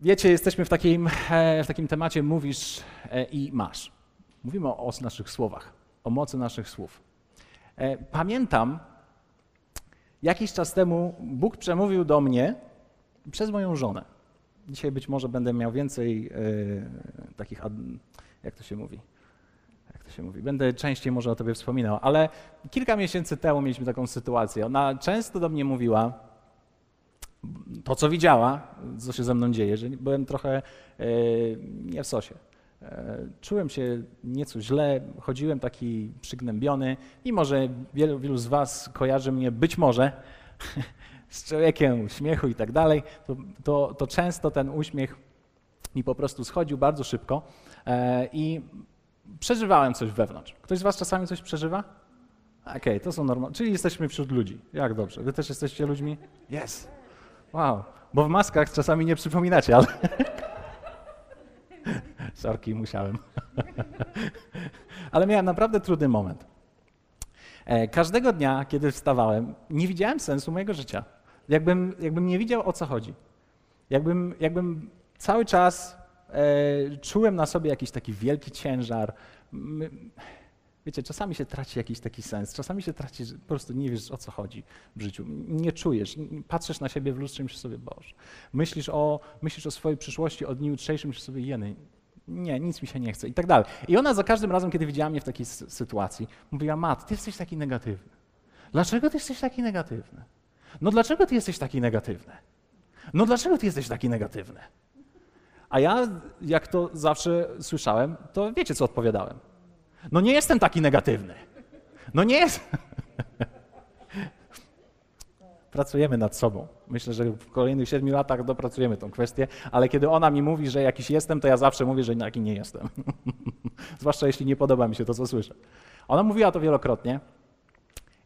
Wiecie, jesteśmy w takim, e, w takim temacie mówisz e, i masz. Mówimy o, o naszych słowach, o mocy naszych słów. E, pamiętam, jakiś czas temu Bóg przemówił do mnie przez moją żonę. Dzisiaj być może będę miał więcej takich, jak to się mówi, jak to się mówi, będę częściej może o tobie wspominał, ale kilka miesięcy temu mieliśmy taką sytuację. Ona często do mnie mówiła, to, co widziała, co się ze mną dzieje, że byłem trochę e, nie w sosie. E, czułem się nieco źle, chodziłem taki przygnębiony, mimo że wielu, wielu z Was kojarzy mnie być może z człowiekiem uśmiechu i tak dalej, to, to, to często ten uśmiech mi po prostu schodził bardzo szybko e, i przeżywałem coś wewnątrz. Ktoś z Was czasami coś przeżywa? Okej, okay, to są normalne. Czyli jesteśmy wśród ludzi. Jak dobrze. Wy też jesteście ludźmi? Jest. Wow, bo w maskach czasami nie przypominacie, ale... Sorki, musiałem. ale miałem naprawdę trudny moment. E, każdego dnia, kiedy wstawałem, nie widziałem sensu mojego życia. Jakbym, jakbym nie widział, o co chodzi. Jakbym, jakbym cały czas e, czułem na sobie jakiś taki wielki ciężar. Wiecie, czasami się traci jakiś taki sens, czasami się traci, że po prostu nie wiesz o co chodzi w życiu, nie czujesz, patrzysz na siebie w lustrze i myślisz sobie, Boże, myślisz o, myślisz o swojej przyszłości, o dniu jutrzejszym, myślisz sobie, jeny, nie, nic mi się nie chce i tak dalej. I ona za każdym razem, kiedy widziała mnie w takiej sytuacji, mówiła, Mat, ty jesteś taki negatywny. Dlaczego ty jesteś taki negatywny? No dlaczego ty jesteś taki negatywny? No dlaczego ty jesteś taki negatywny? A ja, jak to zawsze słyszałem, to wiecie, co odpowiadałem. No nie jestem taki negatywny. No nie jest. Pracujemy nad sobą. Myślę, że w kolejnych siedmiu latach dopracujemy tą kwestię, ale kiedy ona mi mówi, że jakiś jestem, to ja zawsze mówię, że taki nie jestem. Zwłaszcza jeśli nie podoba mi się to, co słyszę. Ona mówiła to wielokrotnie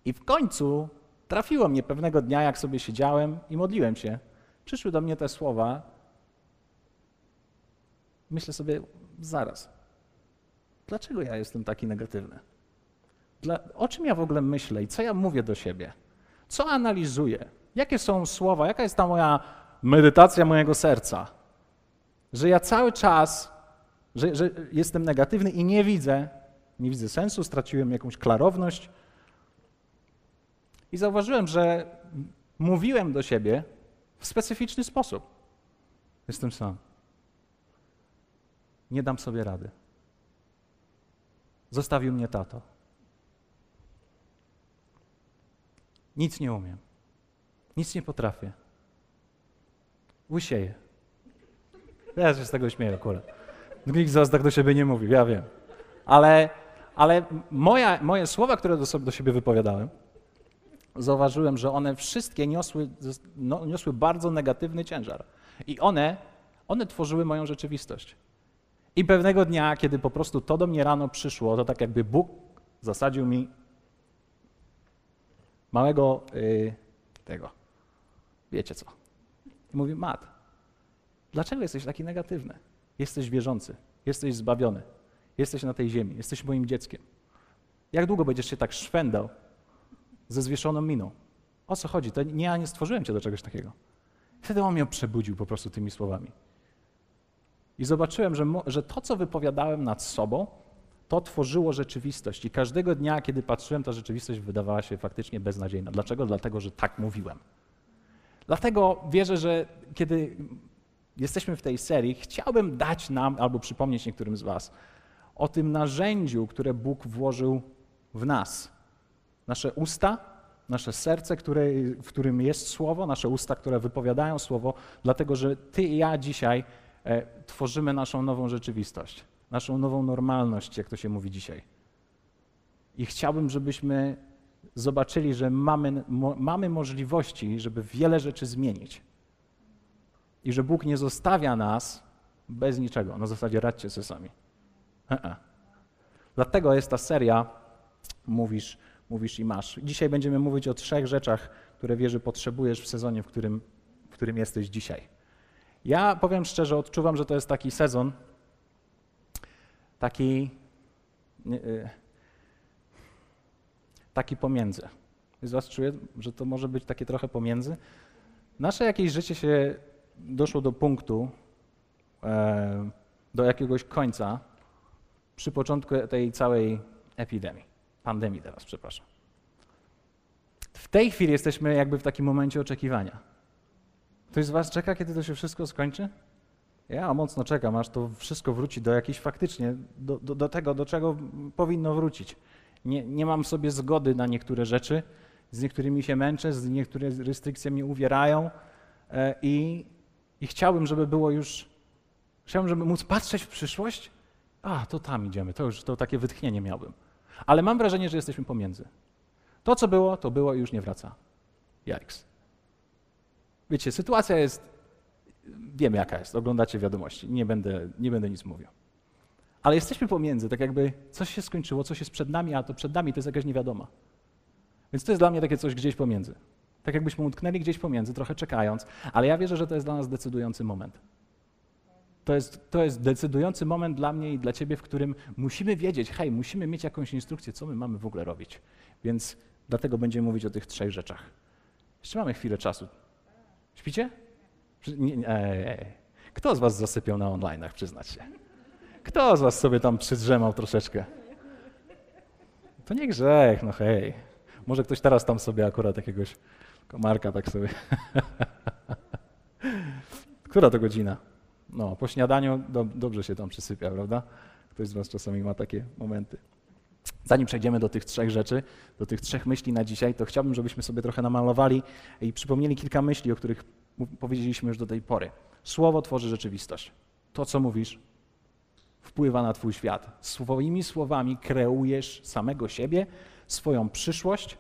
i w końcu trafiło mnie pewnego dnia, jak sobie siedziałem i modliłem się. Przyszły do mnie te słowa. Myślę sobie, zaraz, Dlaczego ja jestem taki negatywny? Dla, o czym ja w ogóle myślę i co ja mówię do siebie? Co analizuję? Jakie są słowa? Jaka jest ta moja medytacja mojego serca? Że ja cały czas, że, że jestem negatywny i nie widzę, nie widzę sensu, straciłem jakąś klarowność. I zauważyłem, że mówiłem do siebie w specyficzny sposób. Jestem sam. Nie dam sobie rady. Zostawił mnie tato. Nic nie umiem. Nic nie potrafię. Łysieję. Ja się z tego śmieję akurat. Nikt z was tak do siebie nie mówi, ja wiem. Ale, ale moja, moje słowa, które do, sobie, do siebie wypowiadałem, zauważyłem, że one wszystkie niosły, no, niosły bardzo negatywny ciężar. I one, one tworzyły moją rzeczywistość. I pewnego dnia, kiedy po prostu to do mnie rano przyszło, to tak jakby Bóg zasadził mi małego yy, tego, wiecie co. I mówi, Mat, dlaczego jesteś taki negatywny? Jesteś wierzący, jesteś zbawiony, jesteś na tej ziemi, jesteś moim dzieckiem. Jak długo będziesz się tak szwendał ze zwieszoną miną? O co chodzi? To nie, ja nie stworzyłem cię do czegoś takiego. Wtedy on mnie przebudził po prostu tymi słowami. I zobaczyłem, że, że to, co wypowiadałem nad sobą, to tworzyło rzeczywistość. I każdego dnia, kiedy patrzyłem, ta rzeczywistość wydawała się faktycznie beznadziejna. Dlaczego? Dlatego, że tak mówiłem. Dlatego wierzę, że kiedy jesteśmy w tej serii, chciałbym dać nam albo przypomnieć niektórym z Was o tym narzędziu, które Bóg włożył w nas. Nasze usta, nasze serce, które, w którym jest słowo, nasze usta, które wypowiadają słowo, dlatego że Ty i ja dzisiaj tworzymy naszą nową rzeczywistość, naszą nową normalność, jak to się mówi dzisiaj. I chciałbym, żebyśmy zobaczyli, że mamy, mo, mamy możliwości, żeby wiele rzeczy zmienić. I że Bóg nie zostawia nas bez niczego. Na zasadzie radźcie sobie sami. E-e. Dlatego jest ta seria Mówisz, mówisz i masz. Dzisiaj będziemy mówić o trzech rzeczach, które wierzy potrzebujesz w sezonie, w którym, w którym jesteś dzisiaj. Ja powiem szczerze, odczuwam, że to jest taki sezon, taki, y, taki pomiędzy. Z Was czuję, że to może być takie trochę pomiędzy. Nasze jakieś życie się doszło do punktu, e, do jakiegoś końca przy początku tej całej epidemii, pandemii teraz, przepraszam. W tej chwili jesteśmy jakby w takim momencie oczekiwania. Ktoś z Was czeka, kiedy to się wszystko skończy? Ja mocno czekam, aż to wszystko wróci do jakiejś faktycznie, do, do, do tego, do czego powinno wrócić. Nie, nie mam sobie zgody na niektóre rzeczy, z niektórymi się męczę, z niektóre restrykcje mnie uwierają e, i, i chciałbym, żeby było już, chciałbym, żeby móc patrzeć w przyszłość, a, to tam idziemy, to już to takie wytchnienie miałbym. Ale mam wrażenie, że jesteśmy pomiędzy. To, co było, to było i już nie wraca. Jajks. Wiecie, sytuacja jest, wiemy jaka jest, oglądacie wiadomości, nie będę, nie będę nic mówił. Ale jesteśmy pomiędzy, tak jakby coś się skończyło, coś jest przed nami, a to przed nami to jest jakaś niewiadoma. Więc to jest dla mnie takie coś gdzieś pomiędzy. Tak jakbyśmy utknęli gdzieś pomiędzy, trochę czekając, ale ja wierzę, że to jest dla nas decydujący moment. To jest, to jest decydujący moment dla mnie i dla ciebie, w którym musimy wiedzieć, hej, musimy mieć jakąś instrukcję, co my mamy w ogóle robić. Więc dlatego będziemy mówić o tych trzech rzeczach. Jeszcze mamy chwilę czasu. Śpicie? Nie, nie, ej, Kto z was zasypiał na online'ach, przyznać się? Kto z was sobie tam przydrzemał troszeczkę? To nie grzech, no hej. Może ktoś teraz tam sobie akurat jakiegoś komarka tak sobie. Która to godzina? No, po śniadaniu do, dobrze się tam przysypia, prawda? Ktoś z Was czasami ma takie momenty. Zanim przejdziemy do tych trzech rzeczy, do tych trzech myśli na dzisiaj, to chciałbym, żebyśmy sobie trochę namalowali i przypomnieli kilka myśli, o których powiedzieliśmy już do tej pory. Słowo tworzy rzeczywistość. To, co mówisz, wpływa na Twój świat. Swoimi słowami kreujesz samego siebie, swoją przyszłość,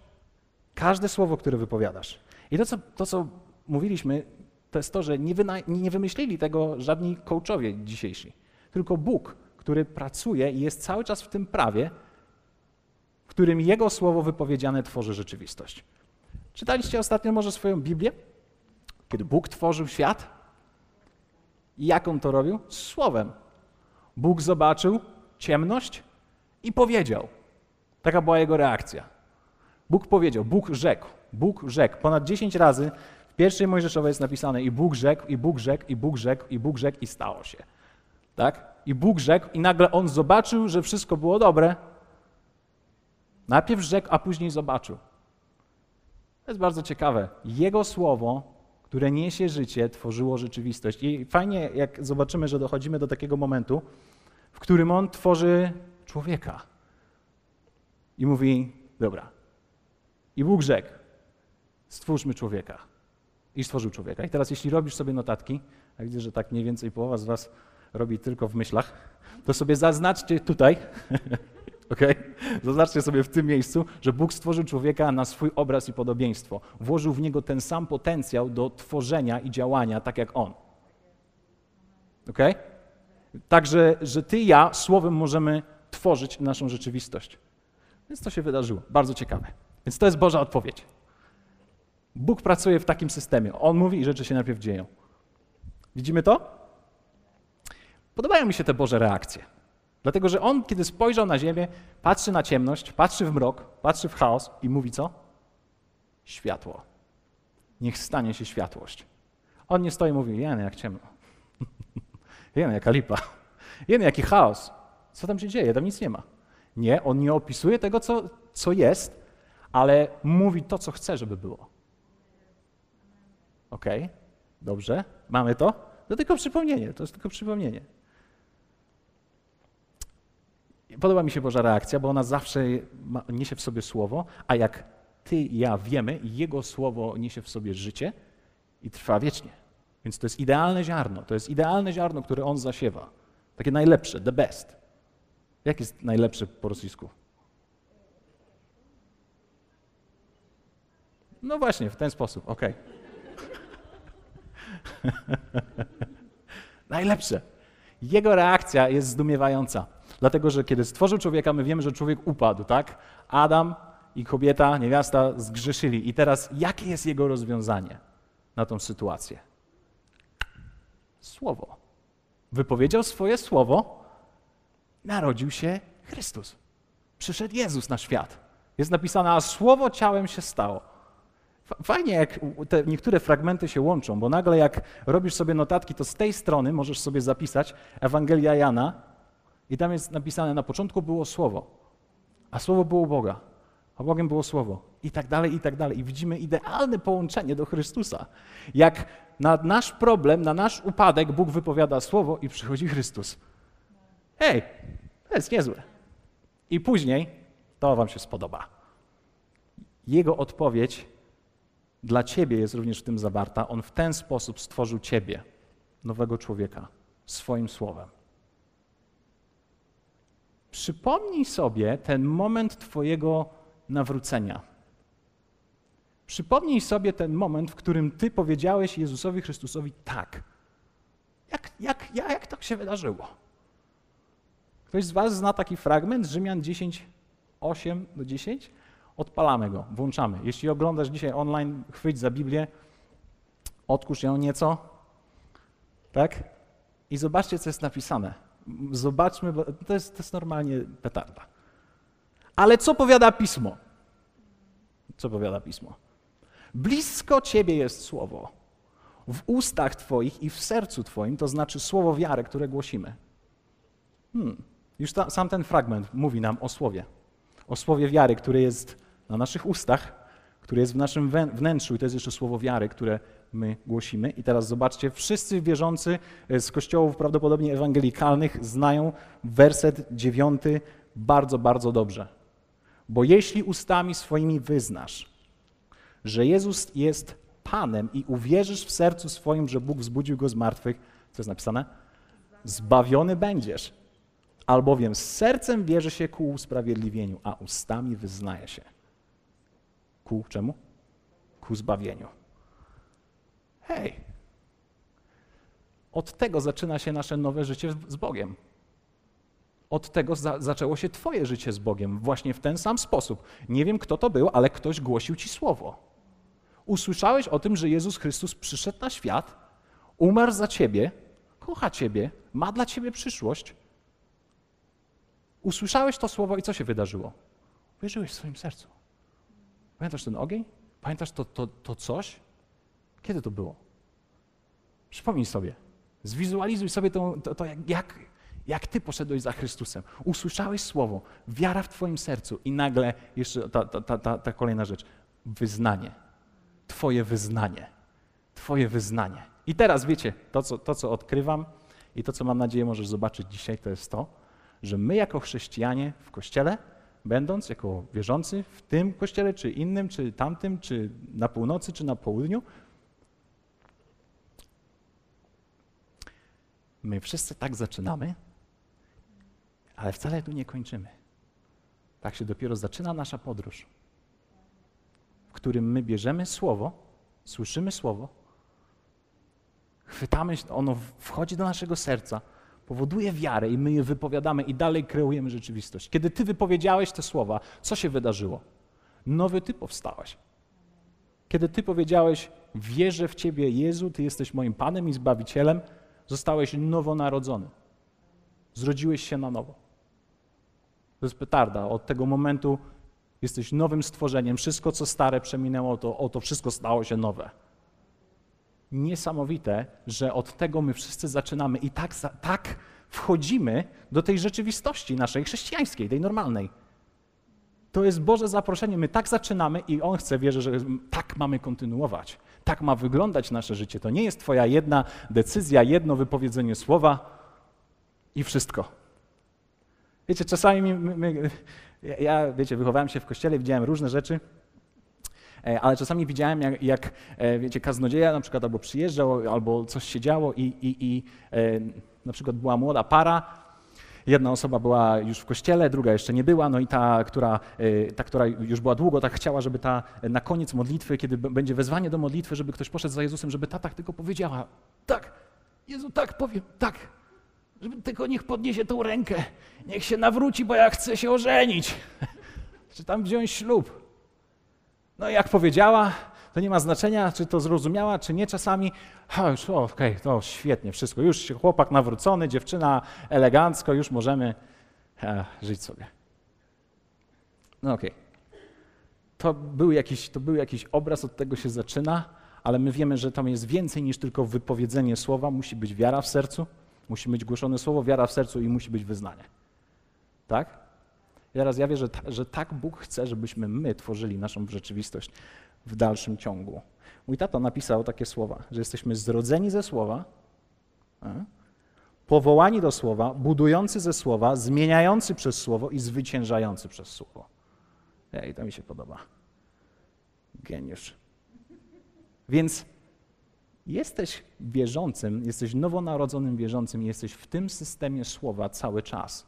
każde słowo, które wypowiadasz. I to, co, to, co mówiliśmy, to jest to, że nie, nie wymyślili tego żadni coachowie dzisiejsi, tylko Bóg, który pracuje i jest cały czas w tym prawie, którym Jego słowo wypowiedziane tworzy rzeczywistość. Czytaliście ostatnio może swoją Biblię? Kiedy Bóg tworzył świat? I jak On to robił? Słowem. Bóg zobaczył ciemność i powiedział. Taka była Jego reakcja. Bóg powiedział, Bóg rzekł, Bóg rzekł. Ponad 10 razy w pierwszej Mojżeszowej jest napisane i Bóg rzekł, i Bóg rzekł, i Bóg rzekł, i Bóg rzekł i stało się. Tak? I Bóg rzekł i nagle on zobaczył, że wszystko było dobre. Najpierw rzekł, a później zobaczył. To jest bardzo ciekawe. Jego słowo, które niesie życie, tworzyło rzeczywistość. I fajnie, jak zobaczymy, że dochodzimy do takiego momentu, w którym on tworzy człowieka. I mówi: Dobra. I Bóg rzekł: Stwórzmy człowieka i stworzył człowieka. I teraz, jeśli robisz sobie notatki, a widzę, że tak mniej więcej połowa z Was robi tylko w myślach, to sobie zaznaczcie tutaj, ok? Zaznaczcie sobie w tym miejscu, że Bóg stworzył człowieka na swój obraz i podobieństwo. Włożył w niego ten sam potencjał do tworzenia i działania, tak jak on. Ok? Także, że ty i ja słowem możemy tworzyć naszą rzeczywistość. Więc to się wydarzyło. Bardzo ciekawe. Więc to jest Boża odpowiedź. Bóg pracuje w takim systemie. On mówi i rzeczy się najpierw dzieją. Widzimy to? Podobają mi się te Boże reakcje. Dlatego, że on, kiedy spojrzał na ziemię, patrzy na ciemność, patrzy w mrok, patrzy w chaos i mówi co? Światło. Niech stanie się światłość. On nie stoi i mówi, jen, jak ciemno. jen, jaka lipa. Jen, jaki chaos. Co tam się dzieje? Tam nic nie ma. Nie, on nie opisuje tego, co, co jest, ale mówi to, co chce, żeby było. Ok, dobrze, mamy to. To tylko przypomnienie, to jest tylko przypomnienie. Podoba mi się Boża reakcja, bo ona zawsze ma, niesie w sobie słowo, a jak ty i ja wiemy, Jego słowo niesie w sobie życie i trwa wiecznie. Więc to jest idealne ziarno, to jest idealne ziarno, które On zasiewa. Takie najlepsze, the best. Jak jest najlepsze po rosyjsku? No właśnie, w ten sposób, ok. Najlepsze. Jego reakcja jest zdumiewająca, dlatego że kiedy stworzył człowieka, my wiemy, że człowiek upadł, tak? Adam i kobieta, niewiasta zgrzeszyli. I teraz jakie jest jego rozwiązanie na tą sytuację? Słowo. Wypowiedział swoje słowo, narodził się Chrystus. Przyszedł Jezus na świat. Jest napisane, a słowo ciałem się stało. Fajnie, jak te niektóre fragmenty się łączą, bo nagle jak robisz sobie notatki, to z tej strony możesz sobie zapisać Ewangelia Jana i tam jest napisane, na początku było Słowo, a Słowo było Boga, a Bogiem było Słowo i tak dalej, i tak dalej. I widzimy idealne połączenie do Chrystusa. Jak na nasz problem, na nasz upadek Bóg wypowiada Słowo i przychodzi Chrystus. Hej, to jest niezłe. I później, to wam się spodoba. Jego odpowiedź dla ciebie jest również w tym zawarta. On w ten sposób stworzył ciebie, nowego człowieka, swoim słowem. Przypomnij sobie ten moment Twojego nawrócenia. Przypomnij sobie ten moment, w którym Ty powiedziałeś Jezusowi Chrystusowi tak. Jak, jak, jak, jak to się wydarzyło? Ktoś z Was zna taki fragment Rzymian 10, 8 do 10? Odpalamy go, włączamy. Jeśli oglądasz dzisiaj online, chwyć za Biblię, odkurz ją nieco, tak? I zobaczcie, co jest napisane. Zobaczmy, bo to jest, to jest normalnie petarda. Ale co powiada Pismo? Co powiada Pismo? Blisko Ciebie jest Słowo. W ustach Twoich i w sercu Twoim, to znaczy Słowo wiary, które głosimy. Hmm. Już ta, sam ten fragment mówi nam o Słowie. O Słowie wiary, które jest na naszych ustach, które jest w naszym wnętrzu i to jest jeszcze Słowo wiary, które my głosimy. I teraz zobaczcie, wszyscy wierzący e, z kościołów prawdopodobnie ewangelikalnych znają werset dziewiąty bardzo, bardzo dobrze. Bo jeśli ustami swoimi wyznasz, że Jezus jest Panem i uwierzysz w sercu swoim, że Bóg wzbudził go z martwych, co jest napisane? Zbawiony będziesz. Albowiem z sercem wierzy się ku usprawiedliwieniu, a ustami wyznaje się. Ku czemu? Ku zbawieniu. Hej, od tego zaczyna się nasze nowe życie z Bogiem. Od tego za zaczęło się Twoje życie z Bogiem, właśnie w ten sam sposób. Nie wiem, kto to był, ale ktoś głosił Ci słowo. Usłyszałeś o tym, że Jezus Chrystus przyszedł na świat, umarł za Ciebie, kocha Ciebie, ma dla Ciebie przyszłość. Usłyszałeś to słowo i co się wydarzyło? Wierzyłeś w swoim sercu. Pamiętasz ten ogień? Pamiętasz to, to, to coś? Kiedy to było? Przypomnij sobie. Zwizualizuj sobie to, to, to jak, jak, ty poszedłeś za Chrystusem. Usłyszałeś słowo, wiara w twoim sercu i nagle jeszcze ta, ta, ta, ta kolejna rzecz. Wyznanie. Twoje wyznanie. Twoje wyznanie. I teraz wiecie, to co, to co odkrywam i to co mam nadzieję możesz zobaczyć dzisiaj, to jest to, że my jako chrześcijanie w Kościele będąc jako wierzący w tym kościele, czy innym, czy tamtym, czy na północy, czy na południu, my wszyscy tak zaczynamy, ale wcale tu nie kończymy. Tak się dopiero zaczyna nasza podróż, w którym my bierzemy słowo, słyszymy słowo, chwytamy, ono wchodzi do naszego serca, powoduje wiarę i my je wypowiadamy i dalej kreujemy rzeczywistość. Kiedy ty wypowiedziałeś te słowa, co się wydarzyło? Nowy ty powstałeś. Kiedy ty powiedziałeś, wierzę w ciebie, Jezu, ty jesteś moim Panem i Zbawicielem, zostałeś nowonarodzony. Zrodziłeś się na nowo. To jest petarda. Od tego momentu jesteś nowym stworzeniem. Wszystko, co stare przeminęło, to o to wszystko stało się nowe niesamowite, że od tego my wszyscy zaczynamy i tak, tak wchodzimy do tej rzeczywistości naszej chrześcijańskiej, tej normalnej. To jest Boże zaproszenie. My tak zaczynamy i On chce, wierzę, że tak mamy kontynuować. Tak ma wyglądać nasze życie. To nie jest Twoja jedna decyzja, jedno wypowiedzenie słowa i wszystko. Wiecie, czasami my, my, ja, wiecie, wychowałem się w kościele, widziałem różne rzeczy. E, ale czasami widziałem, jak, jak e, wiecie, kaznodzieja na przykład albo przyjeżdżał, albo coś się działo i, i, i e, na przykład była młoda para, Jedna osoba była już w kościele, druga jeszcze nie była, no i ta która, ta, która już była długo, tak chciała, żeby ta na koniec modlitwy, kiedy będzie wezwanie do modlitwy, żeby ktoś poszedł za Jezusem, żeby ta tak tylko powiedziała, tak, Jezu, tak powiem, tak, żeby tylko niech podniesie tą rękę, niech się nawróci, bo ja chcę się ożenić, czy tam wziąć ślub. No i jak powiedziała, to nie ma znaczenia, czy to zrozumiała, czy nie czasami. Już, okej, okay, to świetnie, wszystko. Już chłopak nawrócony, dziewczyna elegancko, już możemy e, żyć sobie. No okej. Okay. to był, jakiś, to był jakiś obraz, od tego się zaczyna, ale my wiemy, że tam jest więcej niż tylko wypowiedzenie słowa. Musi być wiara w sercu, musi być głoszone słowo, wiara w sercu i musi być wyznanie. Tak? I teraz ja wierzę, że, że tak Bóg chce, żebyśmy my tworzyli naszą rzeczywistość w dalszym ciągu. Mój tato napisał takie słowa, że jesteśmy zrodzeni ze słowa, powołani do słowa, budujący ze słowa, zmieniający przez słowo i zwyciężający przez słowo. I to mi się podoba. Geniusz. Więc jesteś wierzącym, jesteś nowonarodzonym wierzącym, jesteś w tym systemie słowa cały czas.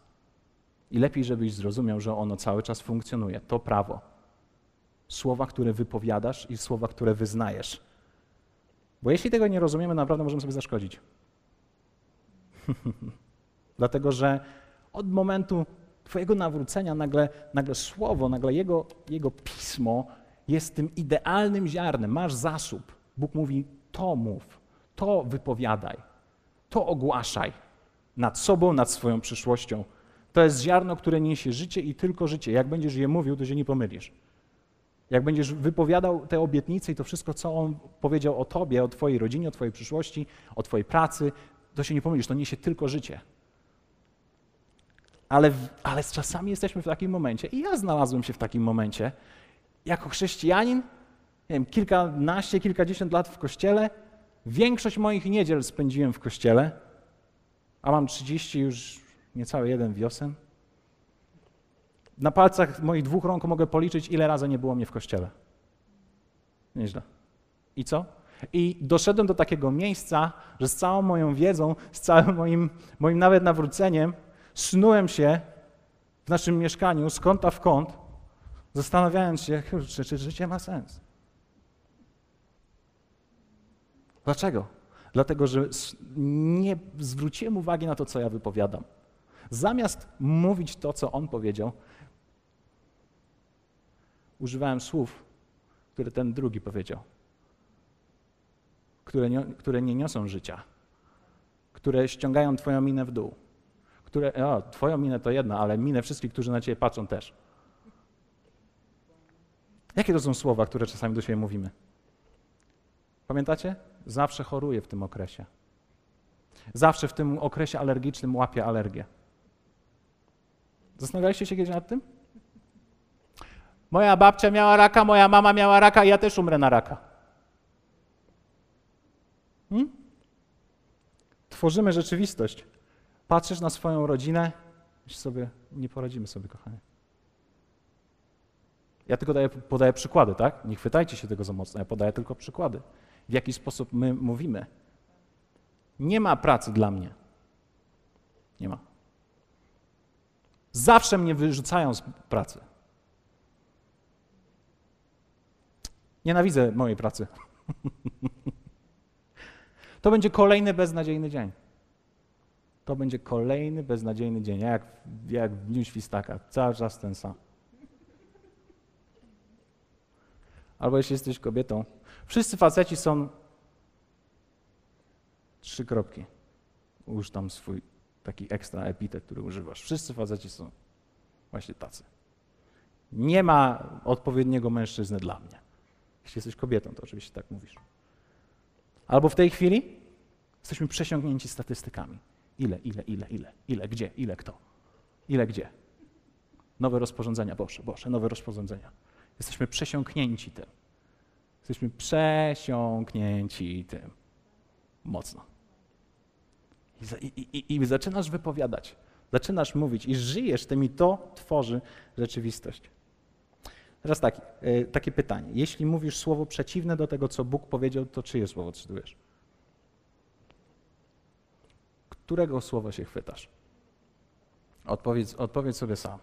I lepiej, żebyś zrozumiał, że ono cały czas funkcjonuje. To prawo. Słowa, które wypowiadasz i słowa, które wyznajesz. Bo jeśli tego nie rozumiemy, naprawdę możemy sobie zaszkodzić. Dlatego, że od momentu Twojego nawrócenia nagle, nagle słowo, nagle jego, jego pismo jest tym idealnym ziarnem. Masz zasób. Bóg mówi: to mów, to wypowiadaj, to ogłaszaj nad sobą, nad swoją przyszłością. To jest ziarno, które niesie życie i tylko życie. Jak będziesz je mówił, to się nie pomylisz. Jak będziesz wypowiadał te obietnice i to wszystko, co On powiedział o Tobie, o Twojej rodzinie, o Twojej przyszłości, o Twojej pracy, to się nie pomylisz, to niesie tylko życie. Ale, ale czasami jesteśmy w takim momencie, i ja znalazłem się w takim momencie, jako chrześcijanin, nie wiem, kilkanaście, kilkadziesiąt lat w kościele, większość moich niedziel spędziłem w kościele, a mam 30 już niecały jeden wiosen. Na palcach moich dwóch rąk mogę policzyć, ile razy nie było mnie w kościele. Nieźle. I co? I doszedłem do takiego miejsca, że z całą moją wiedzą, z całym moim, moim nawet nawróceniem, snułem się w naszym mieszkaniu z kąta w kąt, zastanawiając się, czy, czy życie ma sens. Dlaczego? Dlatego, że nie zwróciłem uwagi na to, co ja wypowiadam. Zamiast mówić to, co on powiedział, używałem słów, które ten drugi powiedział, które nie, które nie niosą życia, które ściągają Twoją minę w dół. Które, o, twoją minę to jedna, ale minę wszystkich, którzy na Ciebie patrzą też. Jakie to są słowa, które czasami do siebie mówimy? Pamiętacie? Zawsze choruję w tym okresie. Zawsze w tym okresie alergicznym łapię alergię. Zastanawialiście się kiedyś nad tym? Moja babcia miała raka, moja mama miała raka i ja też umrę na raka. Hmm? Tworzymy rzeczywistość. Patrzysz na swoją rodzinę, myślisz sobie, nie poradzimy sobie, kochanie. Ja tylko daję, podaję przykłady, tak? Nie chwytajcie się tego za mocno, ja podaję tylko przykłady. W jaki sposób my mówimy. Nie ma pracy dla mnie. Nie ma. Zawsze mnie wyrzucają z pracy. Nienawidzę mojej pracy. To będzie kolejny beznadziejny dzień. To będzie kolejny beznadziejny dzień, jak, jak w dniu świstaka. Cały czas ten sam. Albo jeśli jesteś kobietą. Wszyscy faceci są trzy kropki. Ułóż tam swój taki ekstra epitet, który używasz. Wszyscy faceci są właśnie tacy. Nie ma odpowiedniego mężczyzny dla mnie. Jeśli jesteś kobietą, to oczywiście tak mówisz. Albo w tej chwili jesteśmy przesiągnięci statystykami. Ile, ile, ile, ile, ile, gdzie, ile, kto, ile, gdzie. Nowe rozporządzenia, Boże, Boże, nowe rozporządzenia. Jesteśmy przesiąknięci tym. Jesteśmy przesiąknięci tym. Mocno. I, i, i, zaczynasz wypowiadać, zaczynasz mówić i żyjesz tym i to tworzy rzeczywistość. Teraz tak, y, takie pytanie. Jeśli mówisz słowo przeciwne do tego, co Bóg powiedział, to czyje słowo cytujesz? Którego słowa się chwytasz? Odpowiedz, odpowiedz sobie sam.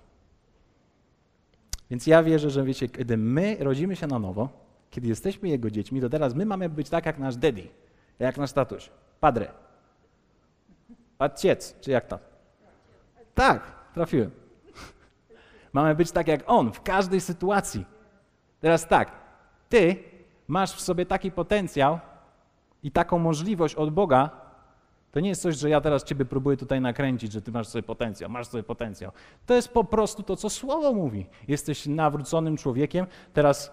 Więc ja wierzę, że wiecie, kiedy my rodzimy się na nowo, kiedy jesteśmy Jego dziećmi, to teraz my mamy być tak jak nasz daddy, jak nasz tatuś, padre, ojciec, czy jak to? Tak, trafiłem. Mamy być tak jak On w każdej sytuacji. Teraz tak, Ty masz w sobie taki potencjał i taką możliwość od Boga, To nie jest coś, że ja teraz ciebie próbuję tutaj nakręcić, że ty masz sobie potencjał, masz sobie potencjał. To jest po prostu to, co słowo mówi. Jesteś nawróconym człowiekiem, teraz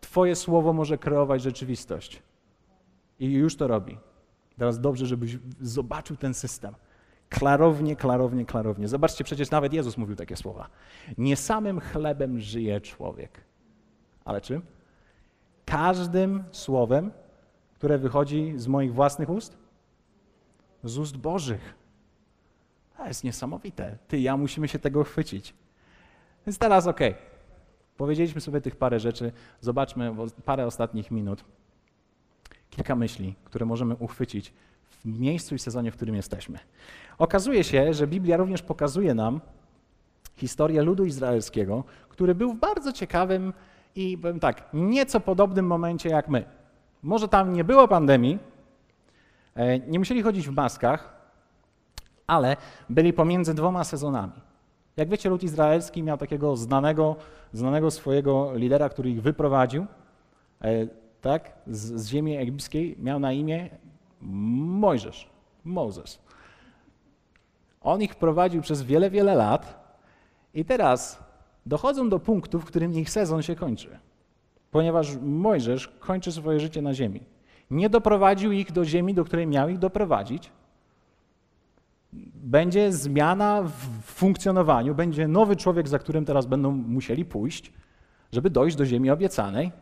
twoje słowo może kreować rzeczywistość. I już to robi. Teraz dobrze, żebyś zobaczył ten system. Klarownie, klarownie, klarownie. Zobaczcie, przecież nawet Jezus mówił takie słowa. Nie samym chlebem żyje człowiek, ale czym? Każdym słowem, które wychodzi z moich własnych ust? Z ust Bożych. To jest niesamowite. Ty, ja musimy się tego chwycić. Więc teraz okej. Okay. Powiedzieliśmy sobie tych parę rzeczy. Zobaczmy parę ostatnich minut. Kilka myśli, które możemy uchwycić w miejscu i sezonie, w którym jesteśmy. Okazuje się, że Biblia również pokazuje nam historię ludu izraelskiego, który był w bardzo ciekawym i powiem tak, nieco podobnym momencie jak my. Może tam nie było pandemii, e, nie musieli chodzić w maskach, ale byli pomiędzy dwoma sezonami. Jak wiecie, lud izraelski miał takiego znanego, znanego swojego lidera, który ich wyprowadził e, tak, z, z ziemi egipskiej, miał na imię Mojżesz, Moses. On ich prowadził przez wiele, wiele lat i teraz dochodzą do punktu, w którym ich sezon się kończy, ponieważ Mojżesz kończy swoje życie na ziemi. Nie doprowadził ich do ziemi, do której miał ich doprowadzić. Będzie zmiana w funkcjonowaniu, będzie nowy człowiek, za którym teraz będą musieli pójść, żeby dojść do ziemi obiecanej.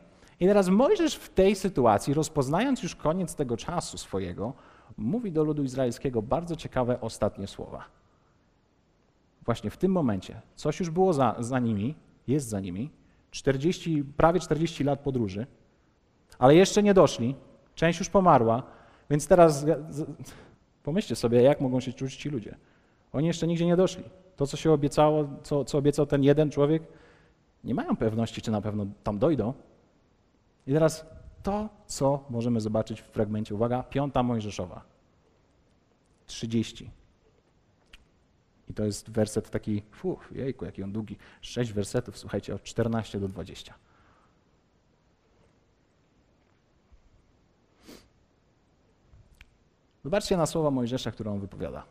I teraz Mojżesz w tej sytuacji, rozpoznając już koniec tego czasu swojego, mówi do ludu izraelskiego bardzo ciekawe ostatnie słowa. Właśnie w tym momencie coś już było za, za nimi, jest za nimi, 40, prawie 40 lat podróży, ale jeszcze nie doszli, część już pomarła, więc teraz pomyślcie sobie, jak mogą się czuć ci ludzie. Oni jeszcze nigdzie nie doszli. To, co się obiecało, co, co obiecał ten jeden człowiek, nie mają pewności, czy na pewno tam dojdą. I teraz to, co możemy zobaczyć w fragmencie, uwaga, piąta Mojżeszowa, 30. I to jest werset taki, fuh, jejku, jaki on długi, sześć wersetów, słuchajcie, od 14 do 20. Zobaczcie na słowa Mojżesza, które on wypowiada.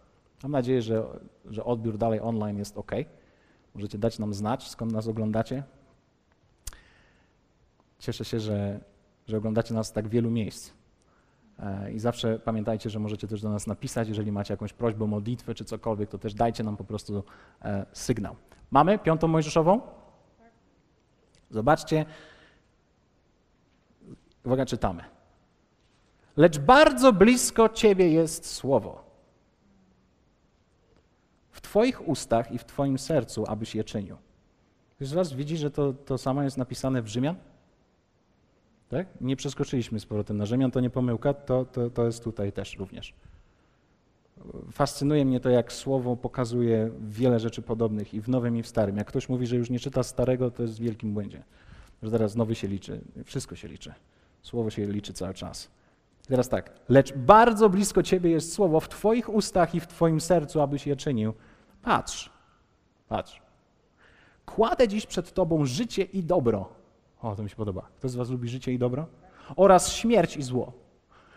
Mam nadzieję, że, że odbiór dalej online jest ok. Możecie dać nam znać, skąd nas oglądacie. Cieszę się, że, że oglądacie nas z tak wielu miejsc. E, I zawsze pamiętajcie, że możecie też do nas napisać, jeżeli macie jakąś prośbę, modlitwę czy cokolwiek, to też dajcie nam po prostu e, sygnał. Mamy piątą Mojżeszową? Zobaczcie. Uwaga, czytamy. Lecz bardzo blisko Ciebie jest słowo. W Twoich ustach i w Twoim sercu, abyś je czynił. Już raz widzi, że to, to samo jest napisane w Rzymian? Tak? Nie przeskoczyliśmy z powrotem na Rzymian, to nie pomyłka, to, to, to jest tutaj też również. Fascynuje mnie to, jak słowo pokazuje wiele rzeczy podobnych i w Nowym, i w Starym. Jak ktoś mówi, że już nie czyta Starego, to jest w wielkim błędzie. Że teraz nowy się liczy, wszystko się liczy. Słowo się liczy cały czas. teraz tak, lecz bardzo blisko Ciebie jest słowo w Twoich ustach i w Twoim sercu, abyś je czynił. Patrz, patrz. Kładę dziś przed Tobą życie i dobro o, to mi się podoba. Kto z was lubi życie i dobro? Oraz śmierć i zło.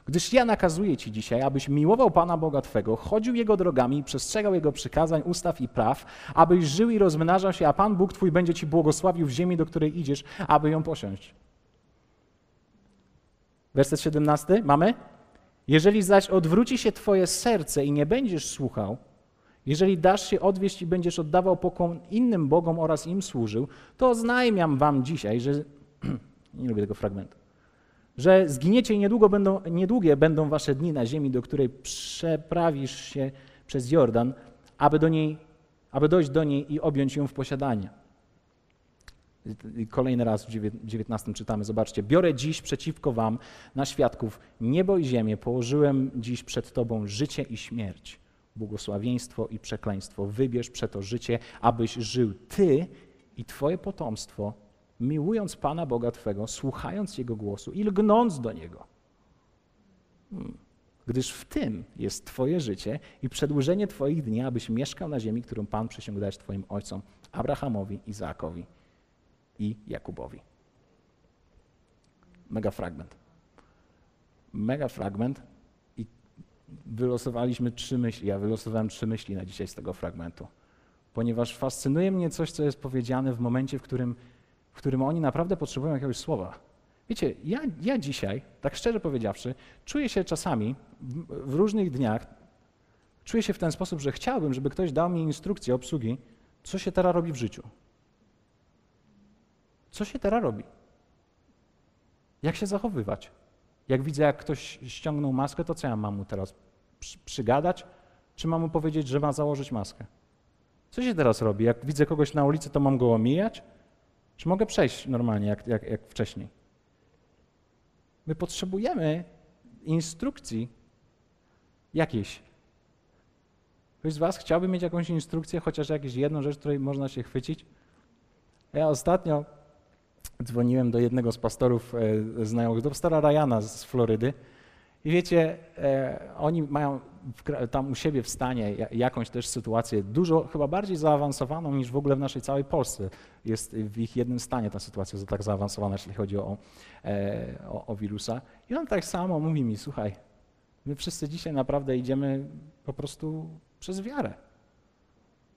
Gdyż ja nakazuję Ci dzisiaj, abyś miłował Pana Boga Twego, chodził Jego drogami, przestrzegał Jego przykazań, ustaw i praw, abyś żył i rozmnażał się, a Pan Bóg Twój będzie Ci błogosławił w ziemi, do której idziesz, aby ją posiąść. Werset 17. Mamy? Jeżeli zaś odwróci się Twoje serce i nie będziesz słuchał, jeżeli dasz się odwieść i będziesz oddawał pokłon innym bogom oraz im służył, to oznajmiam wam dzisiaj, że nie lubię tego fragmentu, że zginiecie i niedługo będą, niedługie będą wasze dni na ziemi, do której przeprawisz się przez Jordan, aby, do niej, aby dojść do niej i objąć ją w posiadanie. Kolejny raz w 19 czytamy, zobaczcie, biorę dziś przeciwko wam na świadków niebo i ziemię, położyłem dziś przed tobą życie i śmierć błogosławieństwo i przekleństwo. Wybierz przeto życie, abyś żył Ty i Twoje potomstwo, miłując Pana Boga Twego, słuchając Jego głosu i lgnąc do Niego. Hmm. Gdyż w tym jest Twoje życie i przedłużenie Twoich dni, abyś mieszkał na ziemi, którą Pan przysiągł dać Twoim ojcom, Abrahamowi, Izaakowi i Jakubowi. Mega fragment. Mega fragment wylosowaliśmy trzy myśli. Ja wylosowałem trzy myśli na dzisiaj z tego fragmentu, ponieważ fascynuje mnie coś, co jest powiedziane w momencie, w którym, w którym oni naprawdę potrzebują jakiegoś słowa. Wiecie, ja, ja dzisiaj, tak szczerze powiedziawszy, czuję się czasami w, różnych dniach, czuję się w ten sposób, że chciałbym, żeby ktoś dał mi instrukcję obsługi, co się teraz robi w życiu. Co się teraz robi? Jak się zachowywać? Jak widzę, jak ktoś ściągnął maskę, to co ja mam mu teraz przy, przygadać? Czy mam mu powiedzieć, że ma założyć maskę? Co się teraz robi? Jak widzę kogoś na ulicy, to mam go omijać? Czy mogę przejść normalnie, jak, jak, jak wcześniej? My potrzebujemy instrukcji jakiejś. Ktoś z Was chciałby mieć jakąś instrukcję, chociaż jakąś jedną rzecz, której można się chwycić? Ja ostatnio dzwoniłem do jednego z pastorów e, znajomych, do pastora Ryana z Florydy. I wiecie, e, oni mają tam u siebie w stanie jakąś też sytuację dużo, chyba bardziej zaawansowaną niż w ogóle w naszej całej Polsce. Jest w ich jednym stanie ta sytuacja tak zaawansowana, jeśli chodzi o, e, o, o wirusa. I on tak samo mówi mi, słuchaj, my wszyscy dzisiaj naprawdę idziemy po prostu przez wiarę.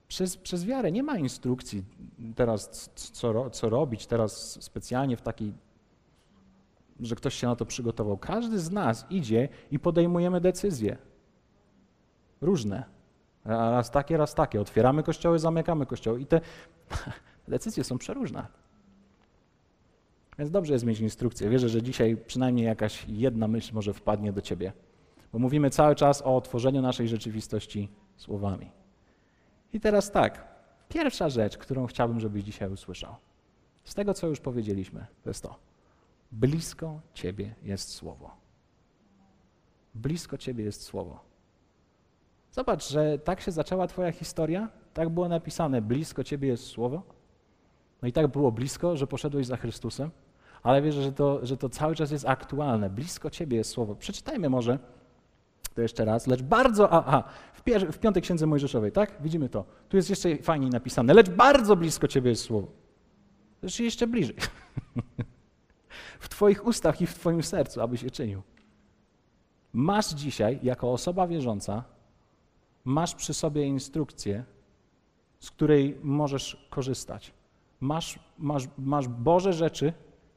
Przez, przez wiarę nie ma instrukcji teraz, co, co robić, teraz specjalnie w takiej, że ktoś się na to przygotował. Każdy z nas idzie i podejmujemy decyzje. Różne. Raz takie, raz takie. Otwieramy kościoły, zamykamy kościoły i te decyzje są przeróżne. Więc dobrze jest mieć instrukcję. Wierzę, że dzisiaj przynajmniej jakaś jedna myśl może wpadnie do ciebie. Bo mówimy cały czas o tworzeniu naszej rzeczywistości słowami. I teraz tak, pierwsza rzecz, którą chciałbym, żebyś dzisiaj usłyszał, z tego, co już powiedzieliśmy, to jest to. Blisko Ciebie jest Słowo. Blisko Ciebie jest Słowo. Zobacz, że tak się zaczęła Twoja historia, tak było napisane, blisko Ciebie jest Słowo. No i tak było blisko, że poszedłeś za Chrystusem, ale wierzę, że to, że to cały czas jest aktualne. Blisko Ciebie jest Słowo. Przeczytajmy może to jeszcze raz, lecz bardzo, aha, w, pier, w piątej księdze Mojżeszowej, tak? Widzimy to. Tu jest jeszcze fajniej napisane, lecz bardzo blisko Ciebie jest słowo. Lecz jeszcze bliżej. w Twoich ustach i w Twoim sercu, abyś je czynił. Masz dzisiaj, jako osoba wierząca, masz przy sobie instrukcję, z której możesz korzystać. Masz, masz, masz Boże rzeczy,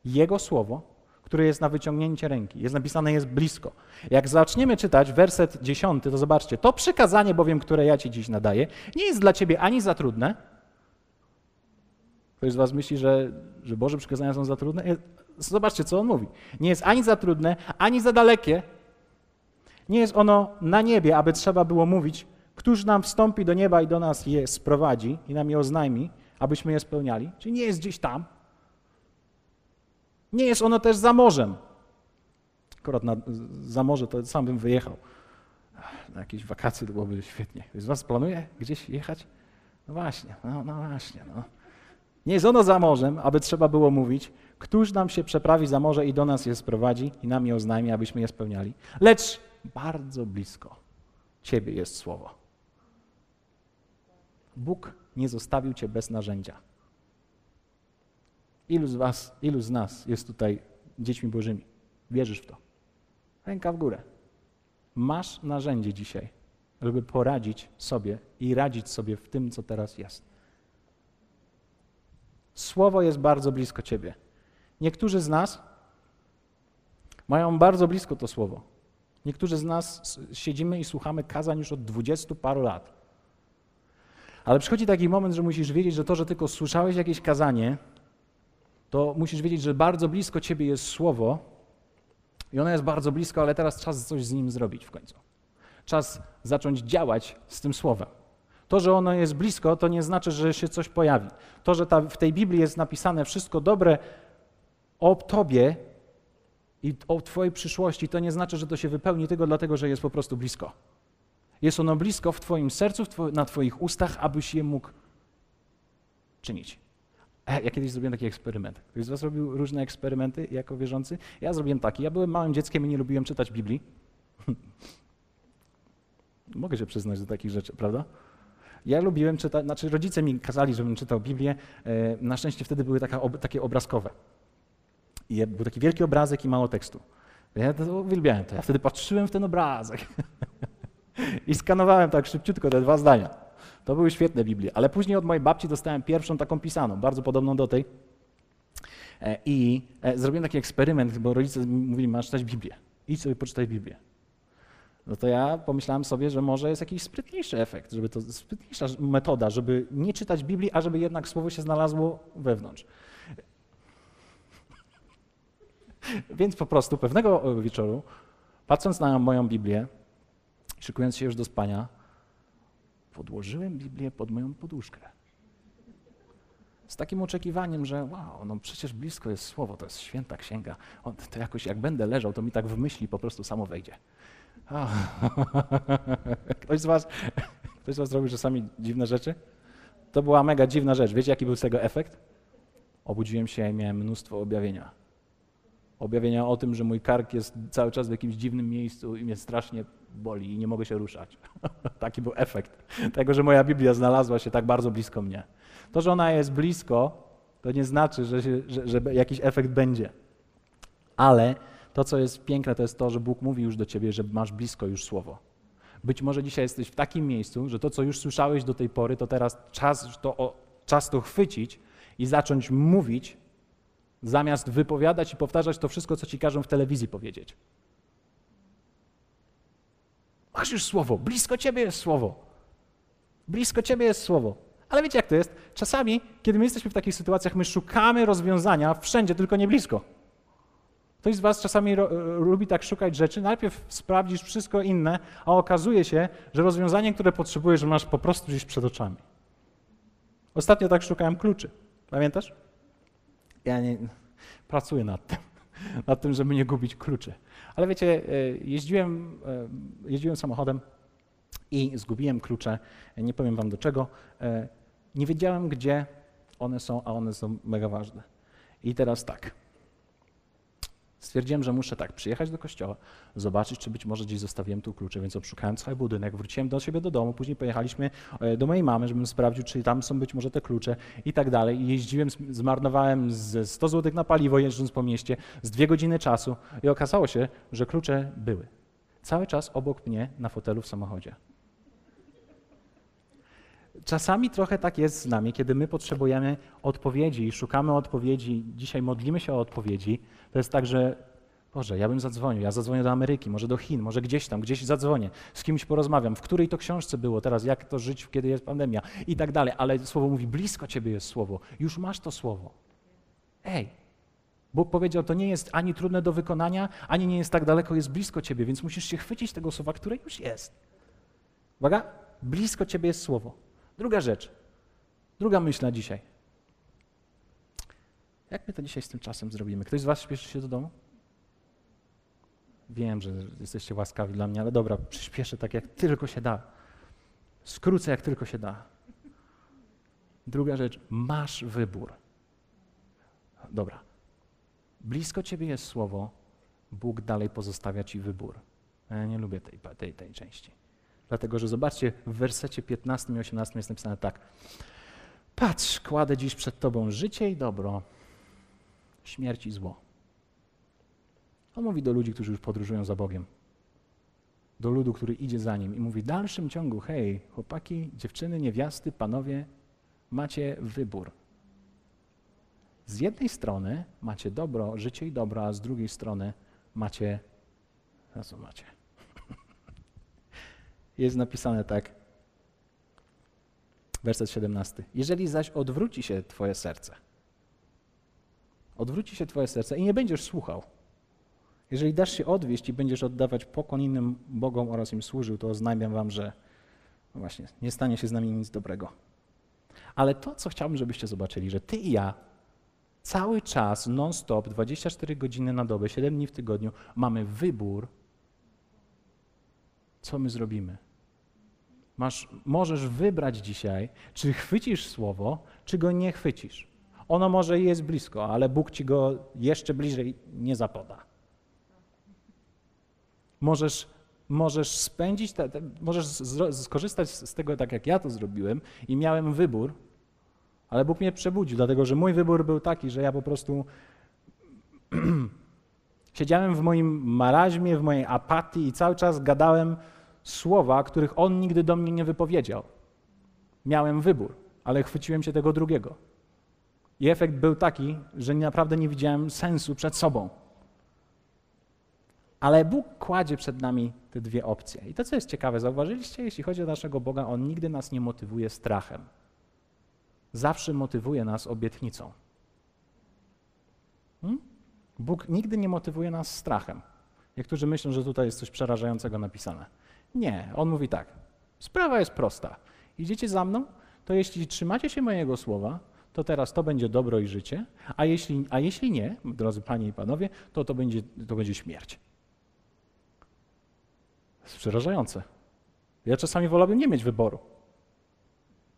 Jego Słowo, które jest na wyciągnięcie ręki. Jest napisane, jest blisko. Jak zaczniemy czytać werset dziesiąty, to zobaczcie, to przykazanie bowiem, które ja ci dziś nadaję, nie jest dla ciebie ani za trudne. Ktoś z was myśli, że, że Boże przykazania są za trudne? Zobaczcie, co on mówi. Nie jest ani za trudne, ani za dalekie. Nie jest ono na niebie, aby trzeba było mówić, któż nam wstąpi do nieba i do nas je sprowadzi i nam je oznajmi, abyśmy je spełniali. Czyli nie jest gdzieś tam, nie jest ono też za morzem. Akurat na, za morze to sam bym wyjechał. Na jakieś wakacje to byłoby świetnie. Z Was planuje gdzieś jechać? No właśnie, no, no właśnie. No. Nie jest ono za morzem, aby trzeba było mówić, któż nam się przeprawi za morze i do nas je sprowadzi i nam je oznajmi, abyśmy je spełniali. Lecz bardzo blisko Ciebie jest słowo. Bóg nie zostawił Cię bez narzędzia. Ilu z was, ilu z nas jest tutaj dziećmi bożymi? Wierzysz w to? Ręka w górę. Masz narzędzie dzisiaj, żeby poradzić sobie i radzić sobie w tym, co teraz jest. Słowo jest bardzo blisko ciebie. Niektórzy z nas mają bardzo blisko to słowo. Niektórzy z nas siedzimy i słuchamy kazań już od dwudziestu paru lat. Ale przychodzi taki moment, że musisz wiedzieć, że to, że tylko słyszałeś jakieś kazanie, to musisz wiedzieć, że bardzo blisko ciebie jest słowo i ono jest bardzo blisko, ale teraz czas coś z nim zrobić w końcu. Czas zacząć działać z tym słowem. To, że ono jest blisko, to nie znaczy, że się coś pojawi. To, że ta, w tej Biblii jest napisane wszystko dobre o Tobie i o Twojej przyszłości, to nie znaczy, że to się wypełni tylko dlatego, że jest po prostu blisko. Jest ono blisko w Twoim sercu, na Twoich ustach, abyś je mógł czynić. Ja kiedyś zrobiłem taki eksperyment. Ktoś z was robił różne eksperymenty jako wierzący? Ja zrobiłem taki. Ja byłem małym dzieckiem i nie lubiłem czytać Biblii. Mogę się przyznać do takich rzeczy, prawda? Ja lubiłem czytać, znaczy rodzice mi kazali, żebym czytał Biblię. E, na szczęście wtedy były taka, takie obrazkowe. I był taki wielki obrazek i mało tekstu. Ja to uwielbiałem to. Ja wtedy patrzyłem w ten obrazek. I skanowałem tak szybciutko te dwa zdania. To były świetne Biblie, ale później od mojej babci dostałem pierwszą taką pisaną, bardzo podobną do tej. E, I e, zrobiłem taki eksperyment, bo rodzice mówili, masz czytać Biblię. Idź sobie poczytaj Biblię. No to ja pomyślałem sobie, że może jest jakiś sprytniejszy efekt, żeby to sprytniejsza metoda, żeby nie czytać Biblii, a żeby jednak słowo się znalazło wewnątrz. Więc po prostu pewnego wieczoru, patrząc na moją Biblię, szykując się już do spania, podłożyłem Biblię pod moją poduszkę. Z takim oczekiwaniem, że wow, no przecież blisko jest słowo, to jest święta księga. to jakoś jak będę leżał, to mi tak w myśli po prostu samo wejdzie. Ktoś z was, ktoś z was robił czasami dziwne rzeczy? To była mega dziwna rzecz. Wiecie, jaki był z tego efekt? Obudziłem się i miałem mnóstwo objawienia. Objawienia o tym, że mój kark jest cały czas w jakimś dziwnym miejscu i mnie strasznie boli i nie mogę się ruszać. Taki był efekt tego, że moja Biblia znalazła się tak bardzo blisko mnie. To, że ona jest blisko, to nie znaczy, że, się, że, że jakiś efekt będzie. Ale to, co jest piękne, to jest to, że Bóg mówi już do ciebie, że masz blisko już słowo. Być może dzisiaj jesteś w takim miejscu, że to, co już słyszałeś do tej pory, to teraz czas to, czas to chwycić i zacząć mówić, zamiast wypowiadać i powtarzać to wszystko, co ci każą w telewizji powiedzieć. Masz już słowo, blisko ciebie jest słowo. Blisko ciebie jest słowo. Ale wiecie, jak to jest? Czasami, kiedy my jesteśmy w takich sytuacjach, my szukamy rozwiązania wszędzie, tylko nie blisko. Ktoś z Was czasami lubi tak szukać rzeczy, najpierw sprawdzisz wszystko inne, a okazuje się, że rozwiązanie, które potrzebujesz, masz po prostu gdzieś przed oczami. Ostatnio tak szukałem kluczy. Pamiętasz? Ja nie, pracuję nad tym, nad tym, żeby nie gubić kluczy. Ale wiecie, e, jeździłem, e, jeździłem samochodem i zgubiłem klucze. Nie powiem Wam do czego. E, nie wiedziałem, gdzie one są, a one są mega ważne. I teraz tak. Stwierdziłem, że muszę tak przyjechać do kościoła, zobaczyć, czy być może gdzieś zostawiłem tu klucze, więc obszukałem cały budynek, wróciłem do siebie do domu, później pojechaliśmy e, do mojej mamy, żebym sprawdził, czy tam są być może te klucze i tak dalej. I jeździłem, zmarnowałem ze 100 zł na paliwo jeżdżąc po mieście, z dwie godziny czasu i okazało się, że klucze były. Cały czas obok mnie na fotelu w samochodzie. Czasami trochę tak jest z nami, kiedy my potrzebujemy odpowiedzi i szukamy odpowiedzi, dzisiaj modlimy się o odpowiedzi, to jest tak, że Boże, ja bym zadzwonił, ja zadzwonię do Ameryki, może do Chin, może gdzieś tam, gdzieś zadzwonię, z kimś porozmawiam, w której to książce było teraz, jak to żyć, kiedy jest pandemia i tak dalej, ale Słowo mówi, blisko Ciebie jest Słowo, już masz to Słowo. Ej, Bóg powiedział, to nie jest ani trudne do wykonania, ani nie jest tak daleko, jest blisko Ciebie, więc musisz się chwycić tego Słowa, które już jest. Uwaga, blisko Ciebie jest Słowo. Druga rzecz, druga myśl na dzisiaj. Jak my to dzisiaj z tym czasem zrobimy? Ktoś z Was śpieszy się do domu? Wiem, że jesteście łaskawi dla mnie, ale dobra, przyspieszę tak jak tylko się da. Skrócę jak tylko się da. Druga rzecz, masz wybór. Dobra. Blisko ciebie jest słowo, Bóg dalej pozostawia ci wybór. Ja nie lubię tej, tej, tej części. Dlatego, że zobaczcie, w wersecie 15 i 18 jest napisane tak. Patrz, kładę dziś przed Tobą życie i dobro, śmierć i zło. On mówi do ludzi, którzy już podróżują za Bogiem. Do ludu, który idzie za nim i mówi w dalszym ciągu, hej, chłopaki, dziewczyny, niewiasty, panowie, macie wybór. Z jednej strony macie dobro, życie i dobro, a z drugiej strony macie, na co macie? Jest napisane tak, werset 17. Jeżeli zaś odwróci się twoje serce, odwróci się Twoje serce i nie będziesz słuchał. Jeżeli dasz się odwieść i będziesz oddawać pokłon innym Bogom oraz im służył, to oznajmiam Wam, że no właśnie nie stanie się z nami nic dobrego. Ale to, co chciałbym, żebyście zobaczyli, że Ty i ja cały czas, non-stop, 24 godziny na dobę, 7 dni w tygodniu, mamy wybór, co my zrobimy. Masz, możesz wybrać dzisiaj, czy chwycisz słowo, czy go nie chwycisz. Ono może jest blisko, ale Bóg ci go jeszcze bliżej nie zapoda. Możesz, możesz spędzić, te, te, możesz skorzystać z tego tak, jak ja to zrobiłem i miałem wybór, ale Bóg mnie przebudził, dlatego że mój wybór był taki, że ja po prostu siedziałem w moim maraźmie, w mojej apatii i cały czas gadałem słowa, których On nigdy do mnie nie wypowiedział. Miałem wybór, ale chwyciłem się tego drugiego. I efekt był taki, że naprawdę nie widziałem sensu przed sobą. Ale Bóg kładzie przed nami te dwie opcje. I to, co jest ciekawe, zauważyliście, jeśli chodzi o naszego Boga, On nigdy nas nie motywuje strachem. Zawsze motywuje nas obietnicą. Hmm? Bóg nigdy nie motywuje nas strachem. Niektórzy myślą, że tutaj jest coś przerażającego napisane. Nie, On mówi tak. Sprawa jest prosta. Idziecie za mną, to jeśli trzymacie się mojego słowa, to teraz to będzie dobro i życie, a jeśli, a jeśli nie, drodzy panie i panowie, to to będzie, to będzie śmierć. To jest przerażające. Ja czasami wolałbym nie mieć wyboru.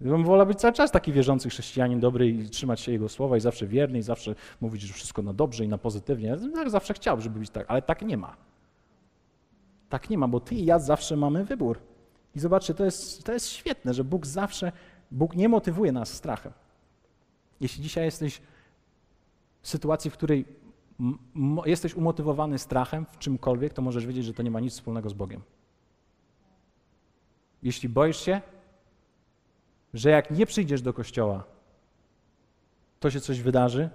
Bym wolał być cały czas taki wierzący chrześcijanin dobry i trzymać się Jego słowa i zawsze wierny i zawsze mówić, że wszystko na dobrze i na pozytywnie. Ja tak zawsze chciał, żeby być tak, ale tak nie ma. Tak nie ma, bo ty i ja zawsze mamy wybór. I zobaczcie, to jest, to jest świetne, że Bóg zawsze, Bóg nie motywuje nas strachem. Jeśli dzisiaj jesteś w sytuacji, w której jesteś umotywowany strachem w czymkolwiek, to możesz wiedzieć, że to nie ma nic wspólnego z Bogiem. Jeśli boisz się, że jak nie przyjdziesz do kościoła, to się coś wydarzy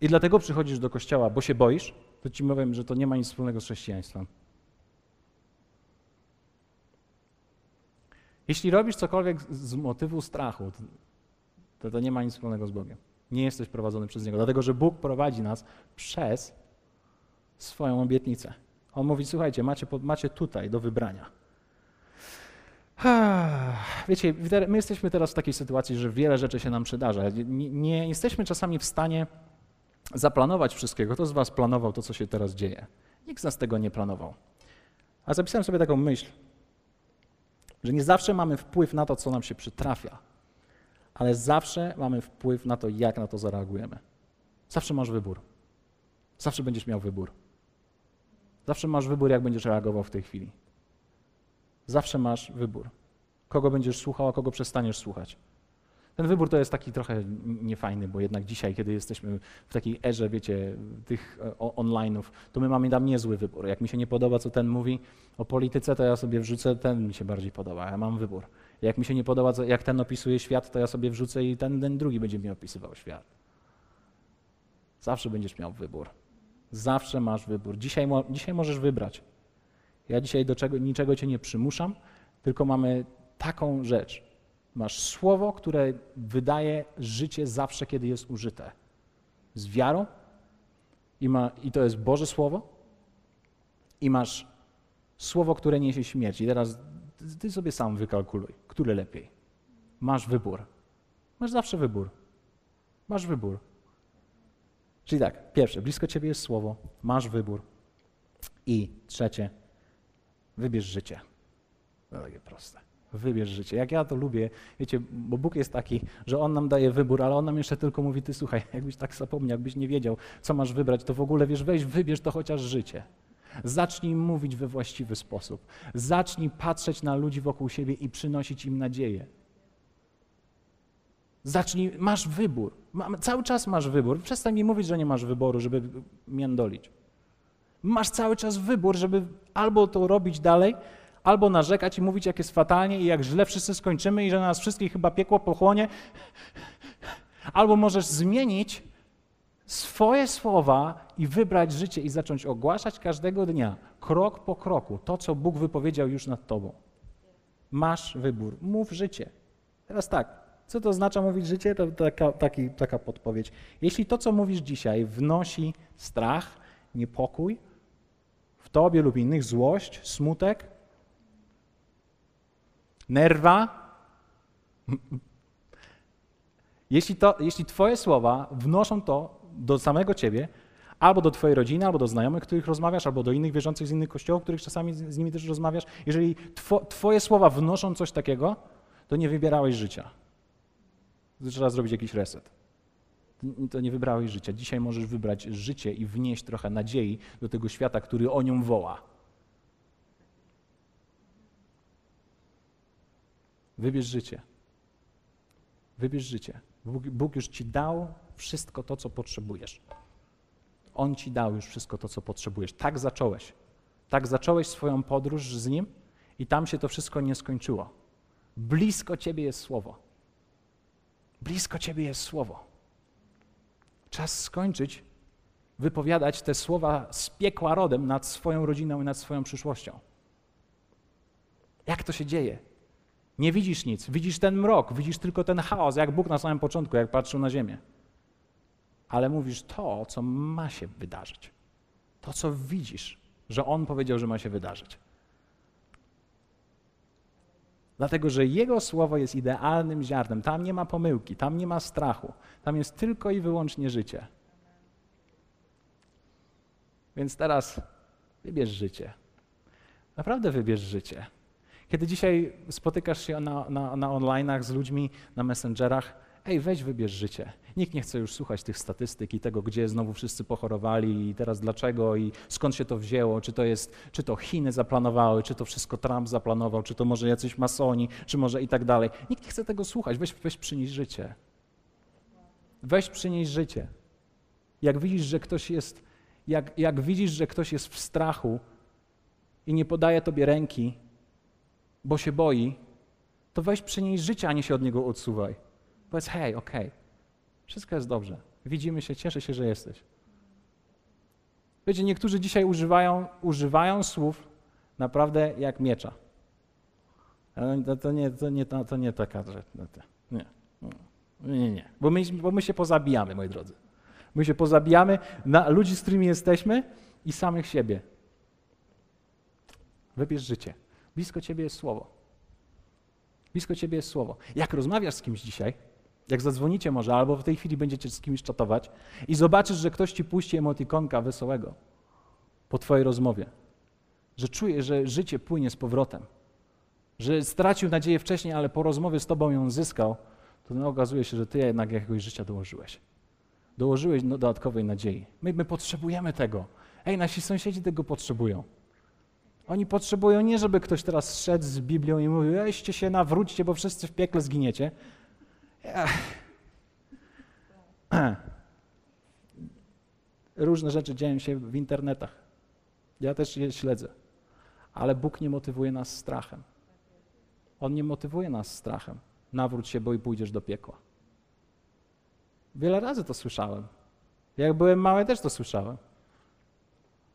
i dlatego przychodzisz do kościoła, bo się boisz, to ci mówię, że to nie ma nic wspólnego z chrześcijaństwem. Jeśli robisz cokolwiek z motywu strachu, to to nie ma nic wspólnego z Bogiem. Nie jesteś prowadzony przez Niego, dlatego że Bóg prowadzi nas przez swoją obietnicę. On mówi, słuchajcie, macie, macie tutaj do wybrania. Wiecie, my jesteśmy teraz w takiej sytuacji, że wiele rzeczy się nam przydarza. Nie, nie jesteśmy czasami w stanie zaplanować wszystkiego. Kto z Was planował to, co się teraz dzieje? Nikt z nas tego nie planował. A zapisałem sobie taką myśl, że nie zawsze mamy wpływ na to, co nam się przytrafia, ale zawsze mamy wpływ na to, jak na to zareagujemy. Zawsze masz wybór. Zawsze będziesz miał wybór. Zawsze masz wybór, jak będziesz reagował w tej chwili. Zawsze masz wybór. Kogo będziesz słuchał, a kogo przestaniesz słuchać. Ten wybór to jest taki trochę niefajny, bo jednak dzisiaj, kiedy jesteśmy w takiej erze, wiecie, tych e, online'ów, to my mamy tam niezły wybór. Jak mi się nie podoba, co ten mówi o polityce, to ja sobie wrzucę, ten mi się bardziej podoba, ja mam wybór. Jak mi się nie podoba, jak ten opisuje świat, to ja sobie wrzucę i ten, ten drugi będzie mi opisywał świat. Zawsze będziesz miał wybór. Zawsze masz wybór. Dzisiaj, dzisiaj możesz wybrać. Ja dzisiaj do czego, niczego cię nie przymuszam, tylko mamy taką rzecz. Masz słowo, które wydaje życie zawsze, kiedy jest użyte. Z wiarą i, ma, i to jest Boże Słowo. I masz słowo, które niesie śmierć. I teraz ty sobie sam wykalkuluj, które lepiej. Masz wybór. Masz zawsze wybór. Masz wybór. Czyli tak, pierwsze, blisko ciebie jest słowo, masz wybór. I trzecie, wybierz życie. To takie proste. Wybierz życie. Jak ja to lubię, wiecie, bo Bóg jest taki, że On nam daje wybór, ale On nam jeszcze tylko mówi, ty słuchaj, jakbyś tak zapomniał, jakbyś nie wiedział, co masz wybrać, to w ogóle wiesz, weź, wybierz to chociaż życie. Zacznij mówić we właściwy sposób. Zacznij patrzeć na ludzi wokół siebie i przynosić im nadzieję. Zacznij, masz wybór. Cały czas masz wybór. Przestań mi mówić, że nie masz wyboru, żeby międolić. Masz cały czas wybór, żeby albo to robić dalej, albo narzekać i mówić, jak jest fatalnie i jak źle wszyscy skończymy i że nas wszystkich chyba piekło pochłonie. Albo możesz zmienić swoje słowa i wybrać życie i zacząć ogłaszać każdego dnia, krok po kroku, to, co Bóg wypowiedział już nad tobą. Masz wybór. Mów życie. Teraz tak, co to oznacza mówić życie? To taka, taki, taka podpowiedź. Jeśli to, co mówisz dzisiaj, wnosi strach, niepokój w tobie lub innych, złość, smutek, nerwa, jeśli, to, jeśli Twoje słowa wnoszą to do samego Ciebie, albo do Twojej rodziny, albo do znajomych, których rozmawiasz, albo do innych wierzących z innych kościołów, których czasami z nimi też rozmawiasz, jeżeli two, Twoje słowa wnoszą coś takiego, to nie wybierałeś życia. Trzeba zrobić jakiś reset. To nie wybrałeś życia. Dzisiaj możesz wybrać życie i wnieść trochę nadziei do tego świata, który o nią woła. Wybierz życie. Wybierz życie. Bóg, Bóg już ci dał wszystko to, co potrzebujesz. On ci dał już wszystko to, co potrzebujesz. Tak zacząłeś. Tak zacząłeś swoją podróż z Nim i tam się to wszystko nie skończyło. Blisko Ciebie jest Słowo. Blisko Ciebie jest Słowo. Czas skończyć wypowiadać te słowa z piekła rodem nad swoją rodziną i nad swoją przyszłością. Jak to się dzieje? Nie widzisz nic, widzisz ten mrok, widzisz tylko ten chaos, jak Bóg na samym początku, jak patrzył na ziemię. Ale mówisz to, co ma się wydarzyć. To, co widzisz, że On powiedział, że ma się wydarzyć. Dlatego, że Jego słowo jest idealnym ziarnem. Tam nie ma pomyłki, tam nie ma strachu. Tam jest tylko i wyłącznie życie. Więc teraz wybierz życie. Naprawdę wybierz życie. Kiedy dzisiaj spotykasz się na, na, na online'ach z ludźmi, na messengerach, ej, weź wybierz życie. Nikt nie chce już słuchać tych statystyk i tego, gdzie znowu wszyscy pochorowali i teraz dlaczego i skąd się to wzięło, czy to jest, czy to Chiny zaplanowały, czy to wszystko Trump zaplanował, czy to może jacyś masoni, czy może i tak dalej. Nikt nie chce tego słuchać. Weź, weź przynieś życie. Weź przynieś życie. Jak widzisz, że ktoś jest, jak, jak widzisz, że ktoś jest w strachu i nie podaje tobie ręki, bo się boi, to weź przynieś życie, a nie się od niego odsuwaj. Powiedz, hej, okej, okay, wszystko jest dobrze. Widzimy się, cieszę się, że jesteś. Wiecie, niektórzy dzisiaj używają, używają słów naprawdę jak miecza. To, to, nie, to, nie, to, to nie taka rzecz. Nie. Nie, nie, bo my, bo my się pozabijamy, moi drodzy. My się pozabijamy na ludzi, z którymi jesteśmy i samych siebie. Wybierz życie. Blisko ciebie jest słowo. Blisko ciebie jest słowo. Jak rozmawiasz z kimś dzisiaj, jak zadzwonicie może, albo w tej chwili będziecie z kimś czatować i zobaczysz, że ktoś ci puści emotikonka wesołego po twojej rozmowie, że czuje, że życie płynie z powrotem, że stracił nadzieję wcześniej, ale po rozmowie z tobą ją zyskał, to no, okazuje się, że ty jednak jakiegoś życia dołożyłeś. Dołożyłeś dodatkowej nadziei. My, my potrzebujemy tego. Ej, nasi sąsiedzi tego potrzebują. Oni potrzebują nie, żeby ktoś teraz szedł z Biblią i mówił, weźcie się, nawróćcie, bo wszyscy w piekle zginiecie. Różne rzeczy dzieją się w internetach. Ja też je śledzę. Ale Bóg nie motywuje nas strachem. On nie motywuje nas strachem. Nawróć się, bo i pójdziesz do piekła. Wiele razy to słyszałem. Jak byłem mały, też to słyszałem.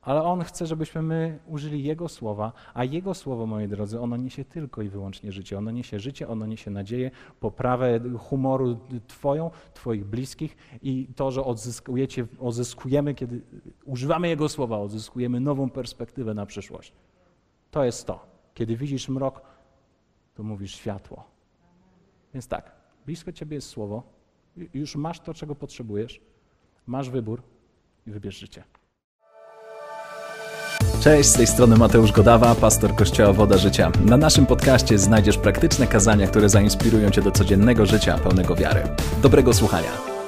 Ale On chce, żebyśmy my użyli Jego słowa, a Jego słowo, moi drodzy, ono niesie tylko i wyłącznie życie. Ono niesie życie, ono niesie nadzieję, poprawę humoru Twoją, Twoich bliskich i to, że odzyskujecie, odzyskujemy, kiedy używamy Jego słowa, odzyskujemy nową perspektywę na przyszłość. To jest to. Kiedy widzisz mrok, to mówisz światło. Więc tak, blisko Ciebie jest słowo, już masz to, czego potrzebujesz, masz wybór i wybierz życie. Cześć, z tej strony Mateusz Godawa, pastor Kościoła Woda Życia. Na naszym podcaście znajdziesz praktyczne kazania, które zainspirują Cię do codziennego życia pełnego wiary. Dobrego słuchania.